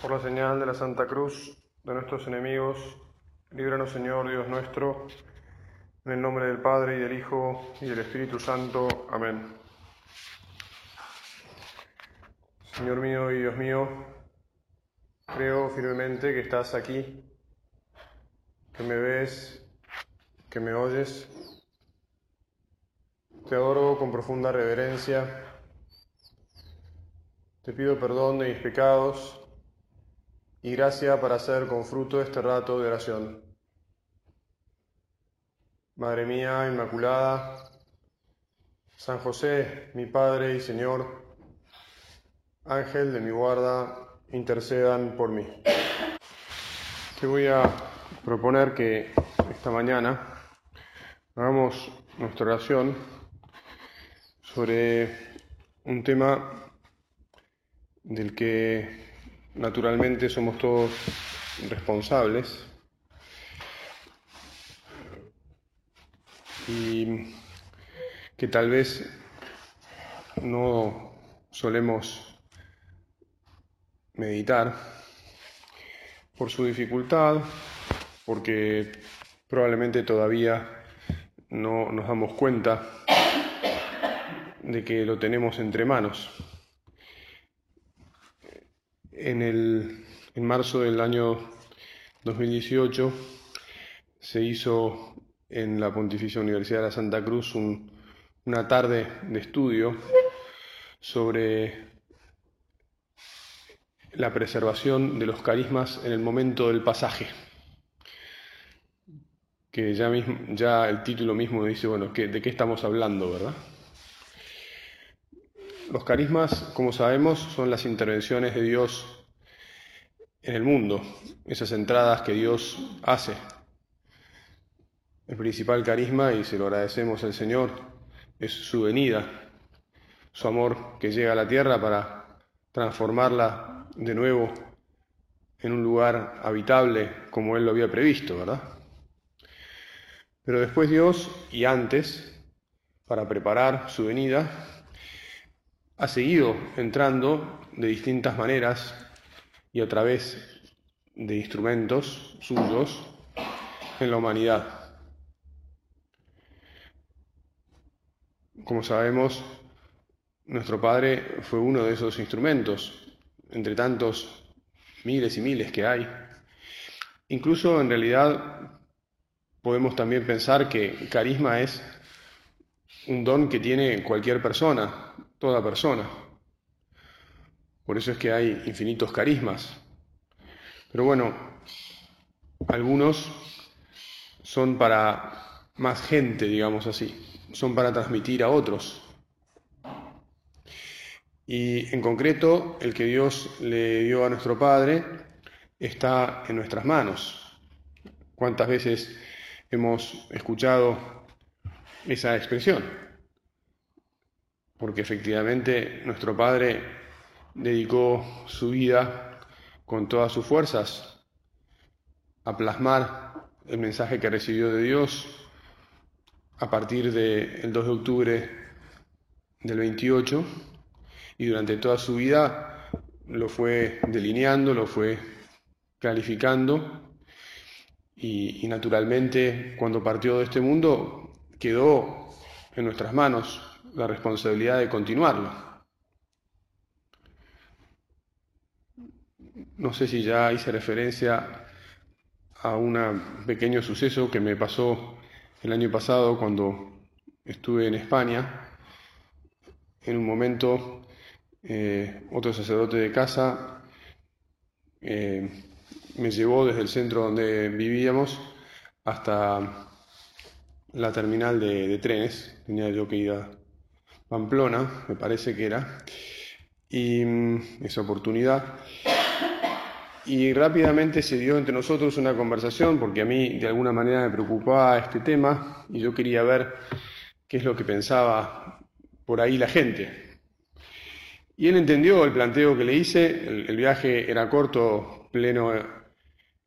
Por la señal de la Santa Cruz de nuestros enemigos, líbranos Señor Dios nuestro, en el nombre del Padre y del Hijo y del Espíritu Santo. Amén. Señor mío y Dios mío, creo firmemente que estás aquí, que me ves, que me oyes. Te adoro con profunda reverencia. Te pido perdón de mis pecados y gracia para hacer con fruto este rato de oración. Madre mía Inmaculada, San José, mi Padre y Señor, Ángel de mi guarda, intercedan por mí. Te voy a proponer que esta mañana hagamos nuestra oración sobre un tema del que naturalmente somos todos responsables y que tal vez no solemos meditar por su dificultad, porque probablemente todavía no nos damos cuenta de que lo tenemos entre manos. En, el, en marzo del año 2018 se hizo en la Pontificia Universidad de la Santa Cruz una tarde de estudio sobre la preservación de los carismas en el momento del pasaje. Que ya, mismo, ya el título mismo dice, bueno, ¿de qué estamos hablando, verdad? Los carismas, como sabemos, son las intervenciones de Dios en el mundo, esas entradas que Dios hace. El principal carisma, y se lo agradecemos al Señor, es su venida, su amor que llega a la tierra para transformarla de nuevo en un lugar habitable como Él lo había previsto, ¿verdad? Pero después Dios, y antes, para preparar su venida, ha seguido entrando de distintas maneras y a través de instrumentos suyos en la humanidad. Como sabemos, nuestro Padre fue uno de esos instrumentos, entre tantos miles y miles que hay. Incluso en realidad podemos también pensar que carisma es un don que tiene cualquier persona, toda persona. Por eso es que hay infinitos carismas. Pero bueno, algunos son para más gente, digamos así, son para transmitir a otros. Y en concreto, el que Dios le dio a nuestro Padre está en nuestras manos. ¿Cuántas veces hemos escuchado esa expresión? Porque efectivamente nuestro Padre dedicó su vida con todas sus fuerzas a plasmar el mensaje que recibió de Dios a partir del 2 de octubre del 28 y durante toda su vida lo fue delineando, lo fue calificando y, y naturalmente cuando partió de este mundo quedó en nuestras manos la responsabilidad de continuarlo. No sé si ya hice referencia a un pequeño suceso que me pasó el año pasado cuando estuve en España. En un momento, eh, otro sacerdote de casa eh, me llevó desde el centro donde vivíamos hasta la terminal de, de trenes. Tenía yo que ir a, Pamplona, me parece que era, y mm, esa oportunidad. Y rápidamente se dio entre nosotros una conversación, porque a mí de alguna manera me preocupaba este tema y yo quería ver qué es lo que pensaba por ahí la gente. Y él entendió el planteo que le hice, el, el viaje era corto, pleno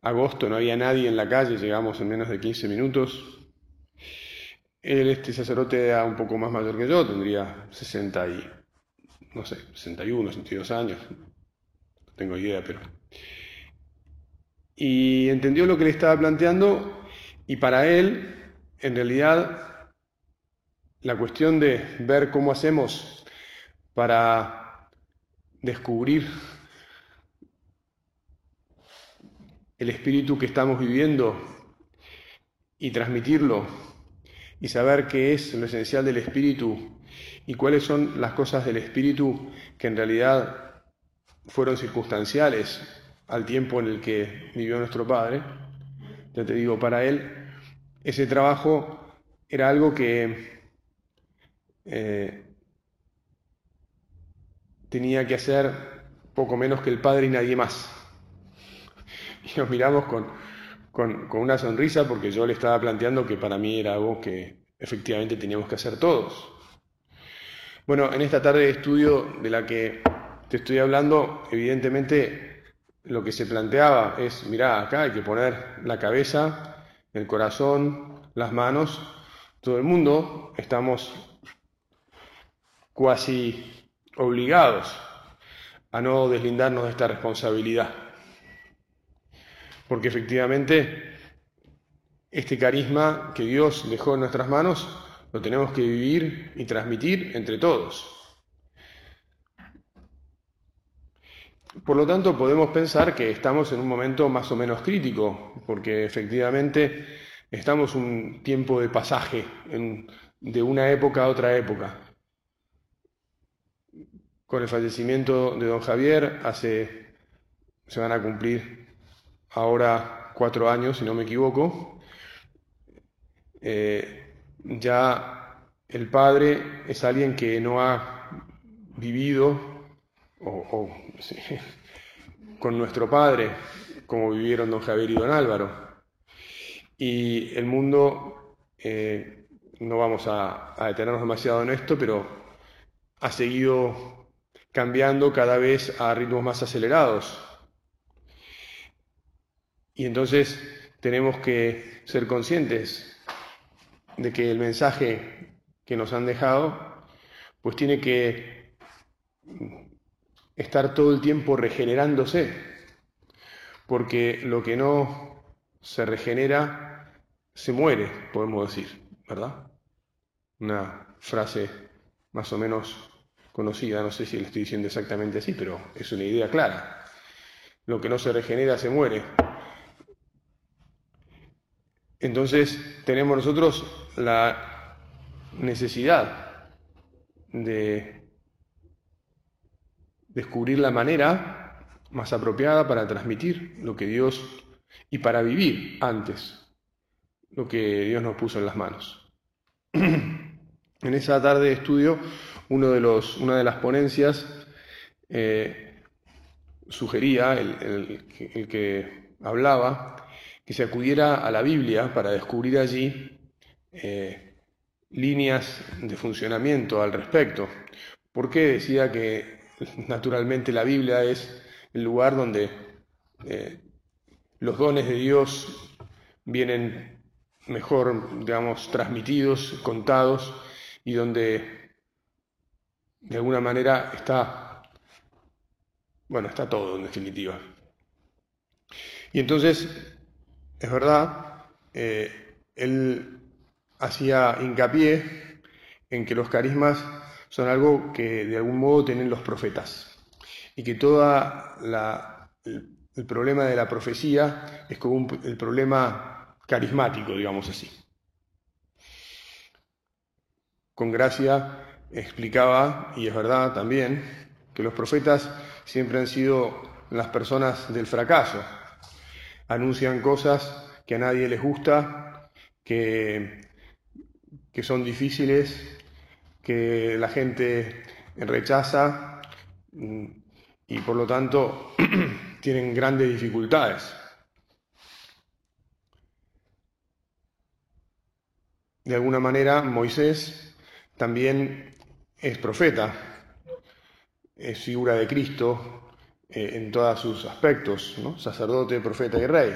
agosto, no había nadie en la calle, llegamos en menos de 15 minutos, él, este sacerdote, era un poco más mayor que yo, tendría 60 y, no sé, 61, 62 años, no tengo idea, pero... y entendió lo que le estaba planteando y para él, en realidad, la cuestión de ver cómo hacemos para descubrir el espíritu que estamos viviendo y transmitirlo y saber qué es lo esencial del espíritu y cuáles son las cosas del espíritu que en realidad fueron circunstanciales al tiempo en el que vivió nuestro Padre, ya te digo, para él ese trabajo era algo que eh, tenía que hacer poco menos que el Padre y nadie más. Y nos miramos con, con, una sonrisa porque yo le estaba planteando que para mí era algo que efectivamente teníamos que hacer todos. Bueno, en esta tarde de estudio de la que te estoy hablando, evidentemente lo que se planteaba es, mirá, acá hay que poner la cabeza, el corazón, las manos, todo el mundo estamos cuasi obligados a no deslindarnos de esta responsabilidad. Porque efectivamente este carisma que Dios dejó en nuestras manos lo tenemos que vivir y transmitir entre todos. Por lo tanto, podemos pensar que estamos en un momento más o menos crítico, porque efectivamente estamos un tiempo de pasaje de una época a otra época. Con el fallecimiento de don Javier, hace, se van a cumplir ahora cuatro años, si no me equivoco, eh, ya el padre es alguien que no ha vivido o, con nuestro padre, como vivieron don Javier y don Álvaro. Y el mundo, eh, no vamos a, detenernos demasiado en esto, pero ha seguido cambiando cada vez a ritmos más acelerados. Y entonces tenemos que ser conscientes de que el mensaje que nos han dejado, pues tiene que estar todo el tiempo regenerándose, porque lo que no se regenera se muere, podemos decir, ¿verdad? Una frase más o menos conocida, no sé si la estoy diciendo exactamente así, pero es una idea clara. Lo que no se regenera se muere. Entonces tenemos nosotros la necesidad de descubrir la manera más apropiada para transmitir lo que Dios y para vivir antes lo que Dios nos puso en las manos. en esa tarde de estudio, uno de los, una de las ponencias eh, sugería, el, que hablaba, que se acudiera a la Biblia para descubrir allí eh, líneas de funcionamiento al respecto. ¿Por qué decía que naturalmente la Biblia es el lugar donde eh, los dones de Dios vienen mejor, digamos, transmitidos, contados, y donde de alguna manera está, bueno, está todo en definitiva. Y entonces, es verdad, eh, él hacía hincapié en que los carismas son algo que de algún modo tienen los profetas y que todo el, problema de la profecía es como el problema carismático, digamos así. Con gracia explicaba, y es verdad también, que los profetas siempre han sido las personas del fracaso. Anuncian cosas que a nadie les gusta, que, que son difíciles, que la gente rechaza mm, y por lo tanto tienen grandes dificultades. De alguna manera, Moisés también es profeta, es figura de Cristo eh, en todos sus aspectos, ¿no? sacerdote, profeta y rey.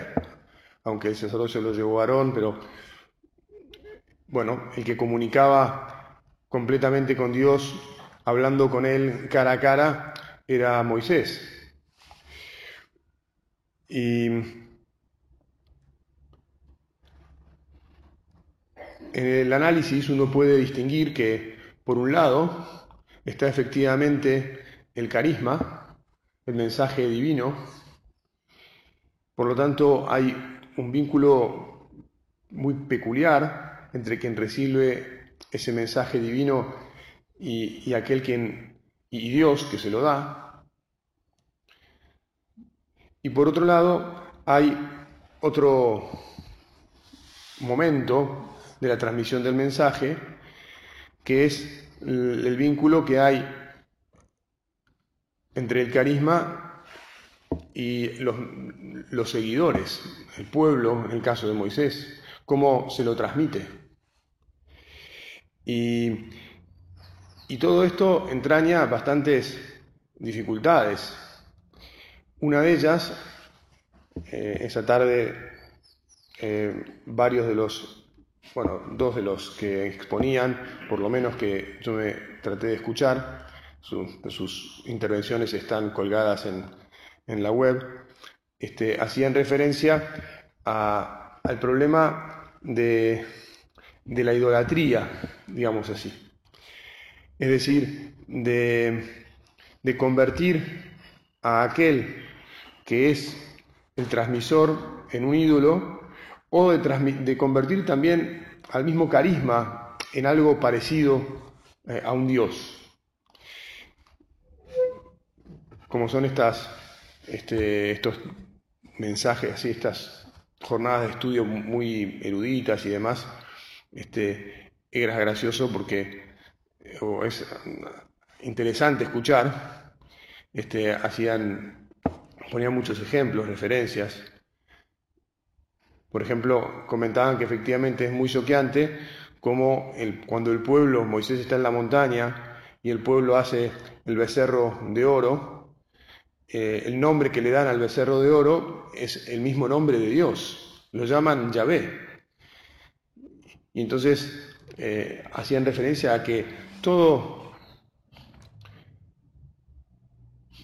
Aunque el sacerdocio lo llevó Aarón, pero bueno, el que comunicaba completamente con Dios, hablando con él cara a cara, era Moisés. Y en el análisis uno puede distinguir que, por un lado, está efectivamente el carisma, el mensaje divino, por lo tanto hay un vínculo muy peculiar entre quien recibe ese mensaje divino y, aquel quien y Dios que se lo da. Y por otro lado, hay otro momento de la transmisión del mensaje, que es el, vínculo que hay entre el carisma y los, seguidores, el pueblo, en el caso de Moisés, cómo se lo transmite. Y, y todo esto entraña bastantes dificultades. Una de ellas, eh, esa tarde, eh, varios de los bueno, dos de los que exponían, por lo menos que yo me traté de escuchar, sus intervenciones están colgadas en, la web, este, hacían referencia al problema de, la idolatría, digamos así. Es decir, de, de convertir a aquel que es el transmisor en un ídolo o de, convertir también al mismo carisma en algo parecido eh, a un Dios. Como son estas, este, estos mensajes, así, estas jornadas de estudio muy eruditas y demás, este, era gracioso porque es interesante escuchar, este, hacían, ponían muchos ejemplos, referencias, por ejemplo, comentaban que efectivamente es muy choqueante como cuando el pueblo, Moisés está en la montaña y el pueblo hace el becerro de oro, eh, el nombre que le dan al becerro de oro es el mismo nombre de Dios, lo llaman Yahvé. Y entonces eh, hacían referencia a que todo,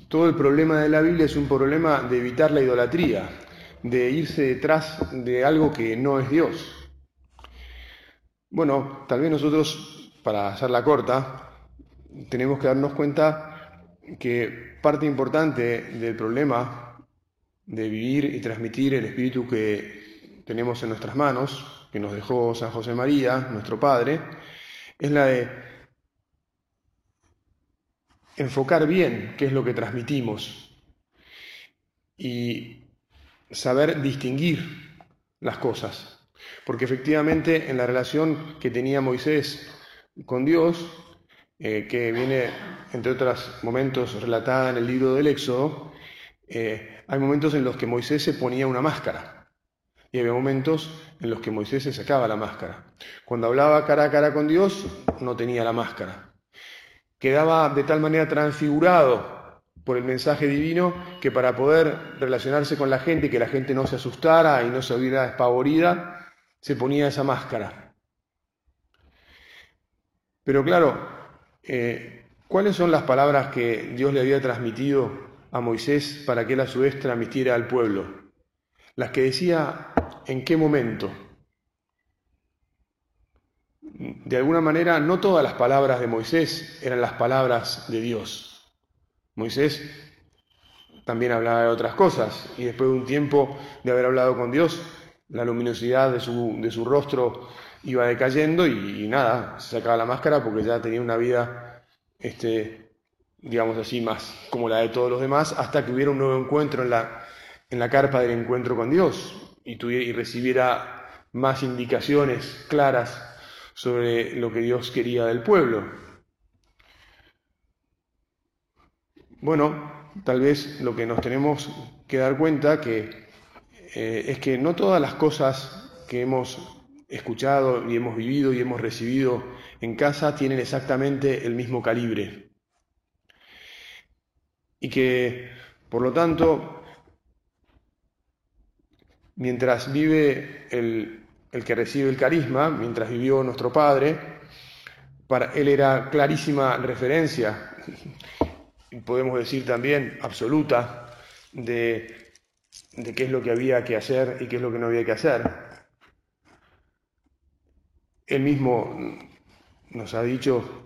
todo el problema de la Biblia es un problema de evitar la idolatría, de irse detrás de algo que no es Dios. Bueno, tal vez nosotros, para hacerla corta, tenemos que darnos cuenta que parte importante del problema de vivir y transmitir el espíritu que tenemos en nuestras manos, que nos dejó San José María, nuestro Padre, es la de enfocar bien qué es lo que transmitimos y saber distinguir las cosas. Porque efectivamente en la relación que tenía Moisés con Dios, eh, que viene, entre otros momentos, relatada en el libro del Éxodo, eh, hay momentos en los que Moisés se ponía una máscara y había momentos en los que Moisés se sacaba la máscara. Cuando hablaba cara a cara con Dios, no tenía la máscara. Quedaba de tal manera transfigurado por el mensaje divino que para poder relacionarse con la gente y que la gente no se asustara y no se hubiera despavorida, se ponía esa máscara. Pero claro, eh, ¿cuáles son las palabras que Dios le había transmitido a Moisés para que él a su vez transmitiera al pueblo? Las que decía en qué momento. De alguna manera, no todas las palabras de Moisés eran las palabras de Dios. Moisés también hablaba de otras cosas y después de un tiempo de haber hablado con Dios, la luminosidad de su, de su rostro iba decayendo y, nada, se sacaba la máscara porque ya tenía una vida, este, digamos así, más como la de todos los demás, hasta que hubiera un nuevo encuentro en la, en la carpa del encuentro con Dios y, tuviera, y recibiera más indicaciones claras sobre lo que Dios quería del pueblo. Bueno, tal vez lo que nos tenemos que dar cuenta que, eh, es que no todas las cosas que hemos escuchado y hemos vivido y hemos recibido en casa tienen exactamente el mismo calibre. Y que, por lo tanto, mientras vive el, el que recibe el carisma, mientras vivió nuestro Padre, para él era clarísima referencia podemos decir también absoluta, de, qué es lo que había que hacer y qué es lo que no había que hacer. Él mismo nos ha dicho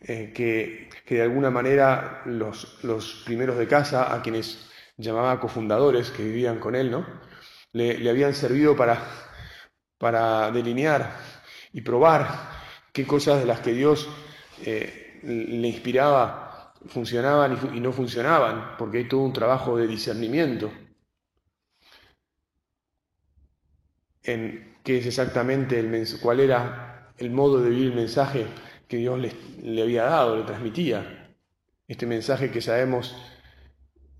eh, que, de alguna manera los, primeros de casa, a quienes llamaba cofundadores que vivían con él, ¿no? le, habían servido para, para delinear y probar qué cosas de las que Dios eh, le inspiraba funcionaban y, no funcionaban, porque hay todo un trabajo de discernimiento en qué es exactamente el cuál era el modo de vivir el mensaje que Dios le, le había dado, le transmitía. Este mensaje que sabemos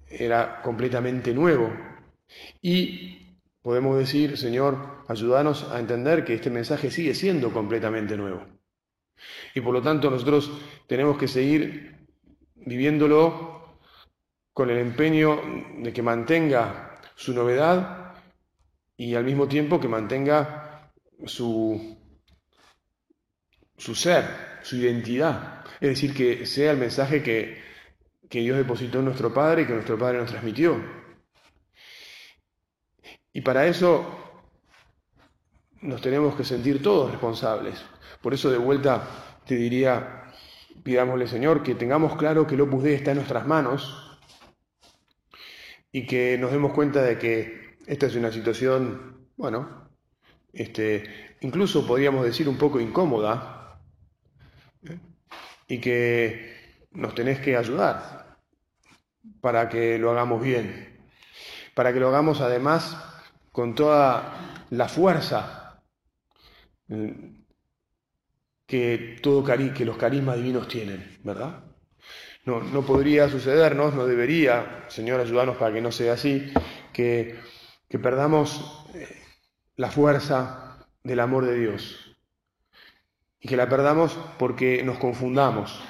era completamente nuevo. Y podemos decir, Señor, ayúdanos a entender que este mensaje sigue siendo completamente nuevo. Y por lo tanto nosotros tenemos que seguir viviéndolo con el empeño de que mantenga su novedad y al mismo tiempo que mantenga su, su ser, su identidad. Es decir, que sea el mensaje que, que Dios depositó en nuestro Padre y que nuestro Padre nos transmitió. Y para eso nos tenemos que sentir todos responsables. Por eso de vuelta te diría, pidámosle Señor que tengamos claro que el Opus Dei está en nuestras manos y que nos demos cuenta de que esta es una situación, bueno, este, incluso podríamos decir un poco incómoda ¿eh? y que nos tenés que ayudar para que lo hagamos bien, para que lo hagamos además con toda la fuerza que, todo que los carismas divinos tienen, ¿verdad? No, no podría sucedernos, no debería, Señor, ayudarnos para que no sea así, que, que perdamos eh, la fuerza del amor de Dios. Y que la perdamos porque nos confundamos.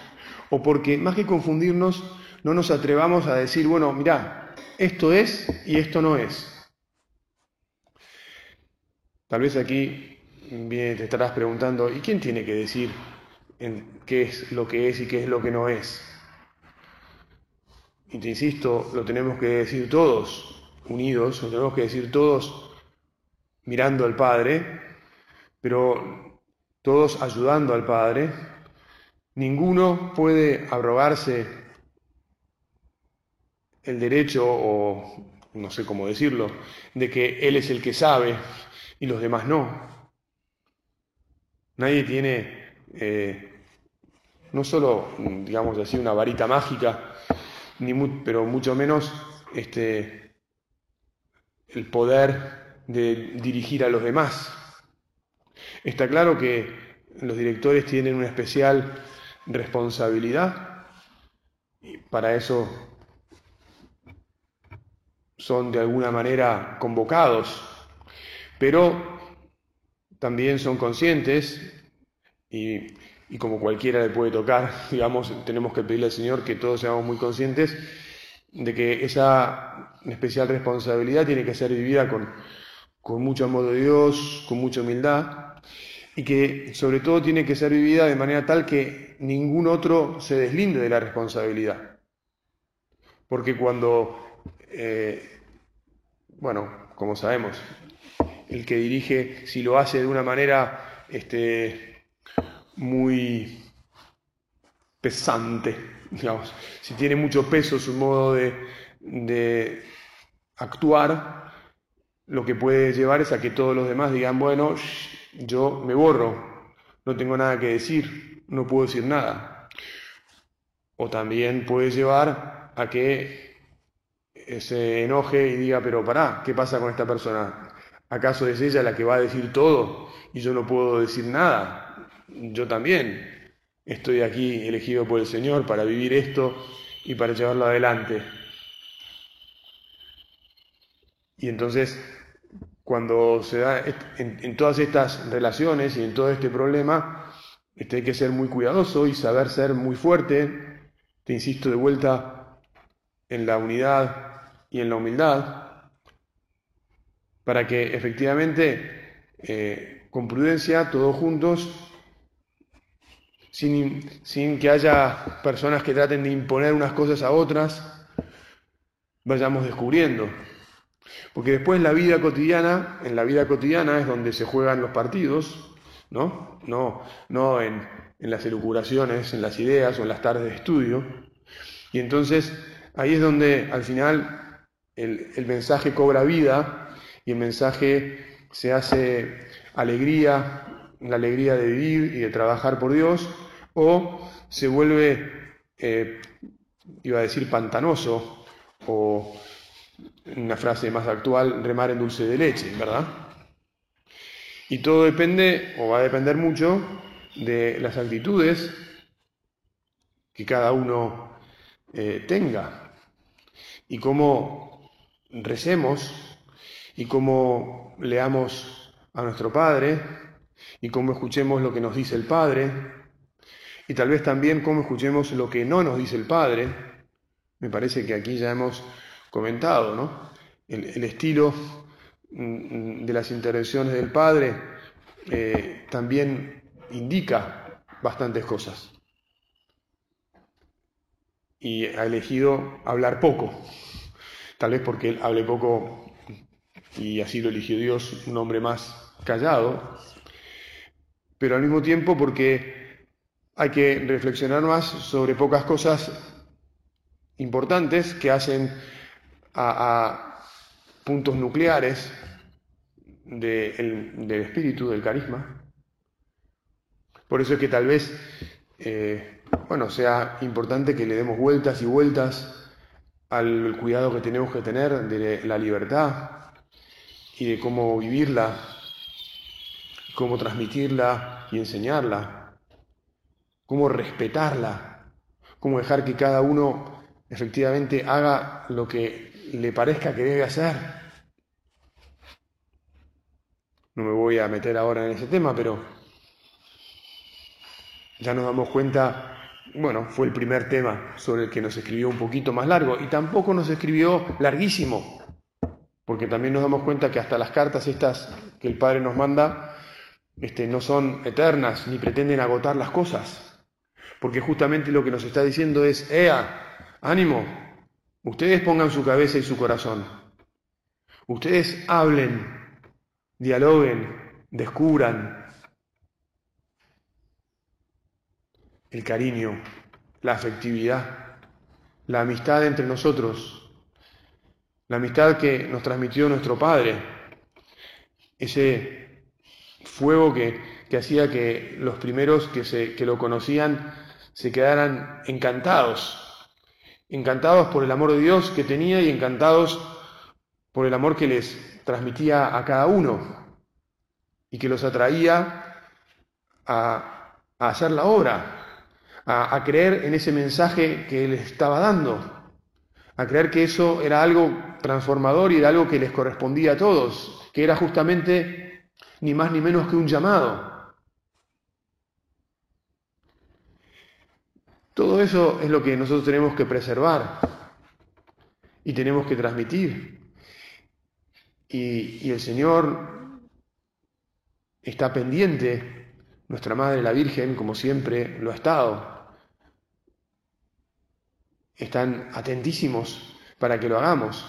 O porque, más que confundirnos, no nos atrevamos a decir, bueno, mira, esto es y esto no es. Tal vez aquí te estarás preguntando, ¿y quién tiene que decir en qué es lo que es y qué es lo que no es? Y te insisto, lo tenemos que decir todos, unidos, lo tenemos que decir todos mirando al Padre, pero todos ayudando al Padre. Ninguno puede abrogarse el derecho, o no sé cómo decirlo, de que Él es el que sabe y los demás no. Nadie tiene, eh, no solo, digamos así, una varita mágica, ni pero mucho menos este, el poder de dirigir a los demás. Está claro que los directores tienen una especial responsabilidad y para eso son de alguna manera convocados pero también son conscientes y, como cualquiera le puede tocar, digamos, tenemos que pedirle al Señor que todos seamos muy conscientes de que esa especial responsabilidad tiene que ser vivida con, con mucho amor de Dios, con mucha humildad, y que sobre todo tiene que ser vivida de manera tal que ningún otro se deslinde de la responsabilidad. Porque cuando, eh, bueno, como sabemos, el que dirige, si lo hace de una manera este, muy pesante, digamos, si tiene mucho peso su modo de, de actuar, lo que puede llevar es a que todos los demás digan, bueno, yo me borro, no tengo nada que decir, no puedo decir nada. O también puede llevar a que se enoje y diga, pero pará, ¿qué pasa con esta persona? ¿Acaso es ella la que va a decir todo y yo no puedo decir nada? Yo también estoy aquí elegido por el Señor para vivir esto y para llevarlo adelante. Y entonces, cuando se da en, todas estas relaciones y en todo este problema, este, hay que ser muy cuidadoso y saber ser muy fuerte. Te insisto de vuelta en la unidad y en la humildad para que efectivamente, eh, con prudencia, todos juntos, sin, sin que haya personas que traten de imponer unas cosas a otras, vayamos descubriendo. Porque después la vida cotidiana, en la vida cotidiana es donde se juegan los partidos, ¿no? No, no en, las elucubraciones, en las ideas o en las tardes de estudio. Y entonces ahí es donde al final el, el mensaje cobra vida y el mensaje se hace alegría, la alegría de vivir y de trabajar por Dios, o se vuelve, eh, iba a decir, pantanoso, o una frase más actual, remar en dulce de leche, ¿verdad? Y todo depende, o va a depender mucho, de las actitudes que cada uno eh, tenga y cómo recemos y cómo leamos a nuestro Padre y cómo escuchemos lo que nos dice el Padre y tal vez también cómo escuchemos lo que no nos dice el Padre. Me parece que aquí ya hemos comentado, ¿no? El, estilo mm, de las intervenciones del Padre eh, también indica bastantes cosas. Y ha elegido hablar poco, tal vez porque él hable poco y así lo eligió Dios, un hombre más callado, pero al mismo tiempo porque hay que reflexionar más sobre pocas cosas importantes que hacen a, puntos nucleares del espíritu, del carisma. Por eso es que tal vez, eh, bueno, sea importante que le demos vueltas y vueltas al cuidado que tenemos que tener de la libertad y de cómo vivirla, cómo transmitirla y enseñarla, cómo respetarla, cómo dejar que cada uno efectivamente haga lo que le parezca que debe hacer. No me voy a meter ahora en ese tema, pero ya nos damos cuenta, bueno, fue el primer tema sobre el que nos escribió un poquito más largo y tampoco nos escribió larguísimo, porque también nos damos cuenta que hasta las cartas estas que el Padre nos manda este, no son eternas ni pretenden agotar las cosas, porque justamente lo que nos está diciendo es, ¡Ea! ¡Ánimo! Ustedes pongan su cabeza y su corazón. Ustedes hablen, dialoguen, descubran el cariño, la afectividad, la amistad entre nosotros, la amistad que nos transmitió nuestro Padre, ese fuego que, hacía que los primeros que, se, que lo conocían se quedaran encantados encantados por el amor de Dios que tenía y encantados por el amor que les transmitía a cada uno y que los atraía a, hacer la obra, a, a, creer en ese mensaje que él estaba dando, a creer que eso era algo transformador y era algo que les correspondía a todos, que era justamente ni más ni menos que un llamado. Todo eso es lo que nosotros tenemos que preservar y tenemos que transmitir. Y, el Señor está pendiente, nuestra Madre la Virgen, como siempre lo ha estado. Están atentísimos para que lo hagamos.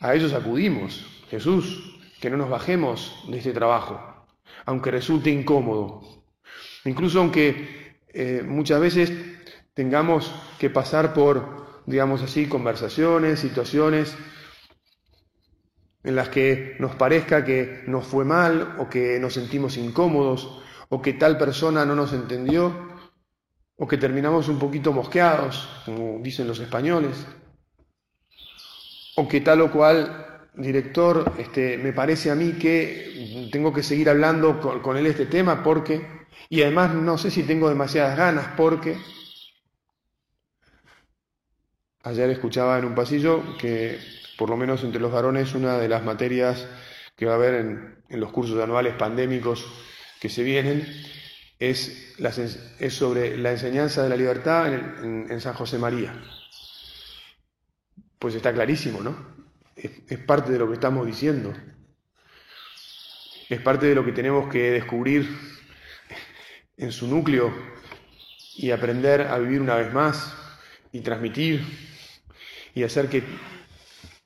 A ellos acudimos. Jesús, que no nos bajemos de este trabajo, aunque resulte incómodo. Incluso aunque eh, muchas veces tengamos que pasar por, digamos así, conversaciones, situaciones en las que nos parezca que nos fue mal o que nos sentimos incómodos o que tal persona no nos entendió o que terminamos un poquito mosqueados, como dicen los españoles, o que tal o cual director este, me parece a mí que tengo que seguir hablando con, con él este tema porque, y además no sé si tengo demasiadas ganas porque, Ayer escuchaba en un pasillo que, por lo menos entre los varones, una de las materias que va a haber en, los cursos anuales pandémicos que se vienen es, sobre la enseñanza de la libertad en, San José María. Pues está clarísimo, ¿no? es parte de lo que estamos diciendo. Es parte de lo que tenemos que descubrir en su núcleo y aprender a vivir una vez más y transmitir y hacer que,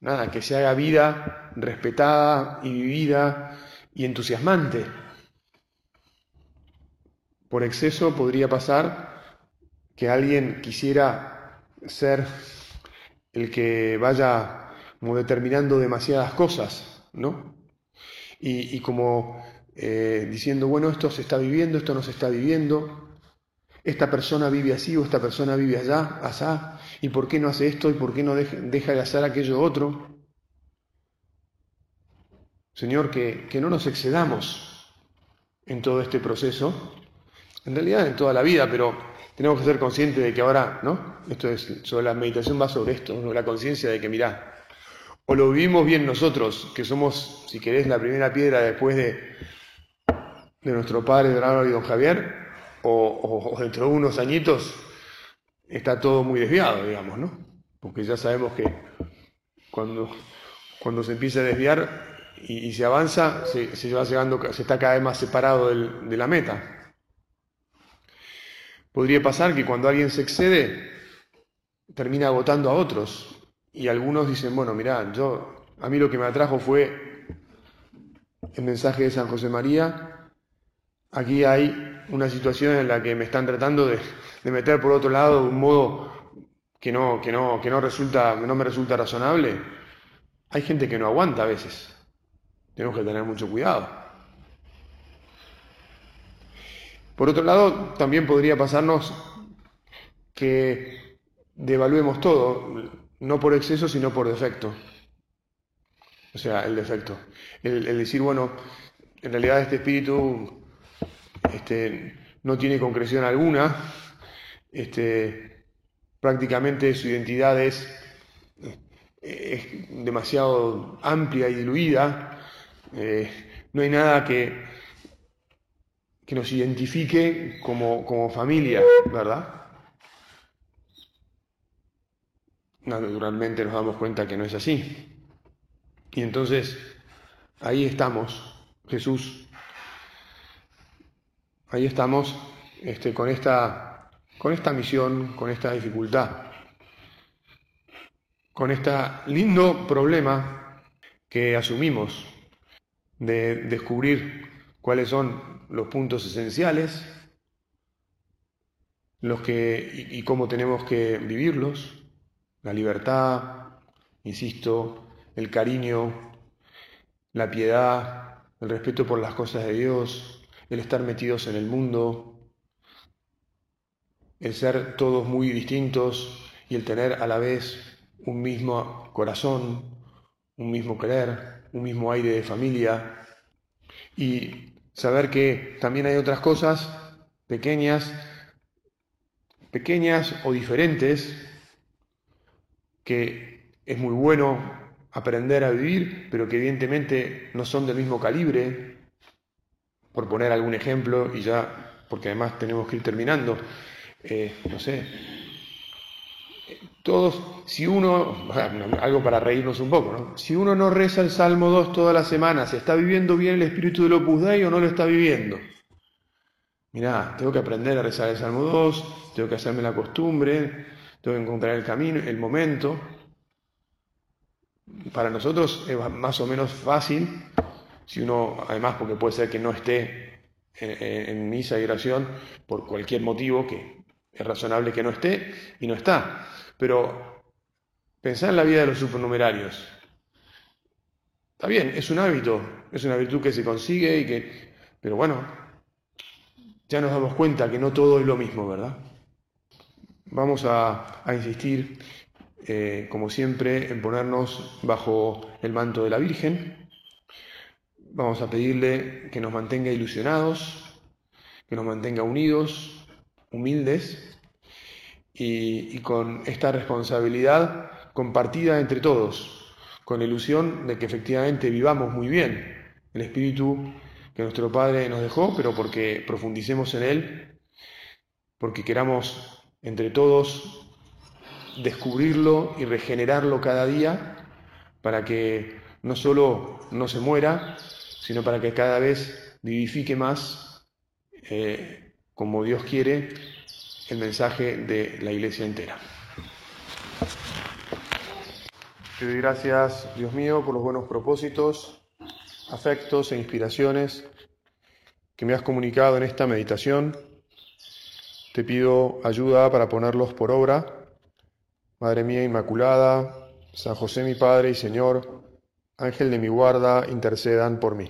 nada, que se haga vida respetada y vivida y entusiasmante. Por exceso podría pasar que alguien quisiera ser el que vaya como determinando demasiadas cosas, ¿no? Y, como eh, diciendo, bueno, esto se está viviendo, esto no se está viviendo, esta persona vive así o esta persona vive allá, asá, y por qué no hace esto y por qué no deja de hacer aquello otro. Señor, que, que no nos excedamos en todo este proceso, en realidad en toda la vida, pero tenemos que ser conscientes de que ahora, ¿no? Esto es, sobre la meditación va sobre esto, la conciencia de que, mirá, o lo vivimos bien nosotros, que somos, si querés, la primera piedra después de, de nuestro padre Don y Don Javier, o, dentro de unos añitos está todo muy desviado, digamos, ¿no? Porque ya sabemos que cuando, cuando se empieza a desviar y, se avanza, se, va llegando, se está cada vez más separado de la meta. Podría pasar que cuando alguien se excede, termina agotando a otros. Y algunos dicen, bueno, mira, yo, a mí lo que me atrajo fue el mensaje de San José María. Aquí hay una situación en la que me están tratando de, meter por otro lado de un modo que no, que no, que no resulta, no me resulta razonable. Hay gente que no aguanta a veces. Tenemos que tener mucho cuidado. Por otro lado, también podría pasarnos que devaluemos todo, no por exceso, sino por defecto. O sea, el defecto. El, decir, bueno, en realidad este espíritu este, no tiene concreción alguna, este, prácticamente su identidad es, demasiado amplia y diluida, eh, no hay nada que, que nos identifique como, como familia, ¿verdad? naturalmente nos damos cuenta que no es así. Y entonces ahí estamos, Jesús, ahí estamos este, con, esta, con esta misión, con esta dificultad, con este lindo problema que asumimos de descubrir cuáles son los puntos esenciales, los que y cómo tenemos que vivirlos, la libertad, insisto, el cariño, la piedad, el respeto por las cosas de Dios, el estar metidos en el mundo, el ser todos muy distintos y el tener a la vez un mismo corazón, un mismo querer, un mismo aire de familia. Y saber que también hay otras cosas pequeñas, pequeñas o diferentes que es muy bueno aprender a vivir, pero que evidentemente no son del mismo calibre, por poner algún ejemplo, y ya, porque además tenemos que ir terminando, eh, no sé, todos, si uno, algo para reírnos un poco, ¿no? Si uno no reza el Salmo 2 todas las semanas, ¿está viviendo bien el espíritu del Opus Dei o no lo está viviendo? Mirá, tengo que aprender a rezar el Salmo 2, tengo que hacerme la costumbre, tengo que encontrar el camino, el momento. Para nosotros es más o menos fácil, si uno, además porque puede ser que no esté en, misa y oración por cualquier motivo, que es razonable que no esté y no está. Pero pensar en la vida de los supernumerarios. Está bien, es un hábito, es una virtud que se consigue y que... Pero bueno, ya nos damos cuenta que no todo es lo mismo, ¿verdad? Vamos a, insistir, eh, como siempre, en ponernos bajo el manto de la Virgen. Vamos a pedirle que nos mantenga ilusionados, que nos mantenga unidos, humildes y, con esta responsabilidad compartida entre todos, con la ilusión de que efectivamente vivamos muy bien el espíritu que nuestro Padre nos dejó, pero porque profundicemos en él, porque queramos entre todos descubrirlo y regenerarlo cada día para que no solo no se muera, sino para que cada vez vivifique más, eh, como Dios quiere, el mensaje de la iglesia entera. Te doy gracias, Dios mío, por los buenos propósitos, afectos e inspiraciones que me has comunicado en esta meditación te pido ayuda para ponerlos por obra. Madre mía Inmaculada, San José mi Padre y Señor, Ángel de mi guarda, intercedan por mí.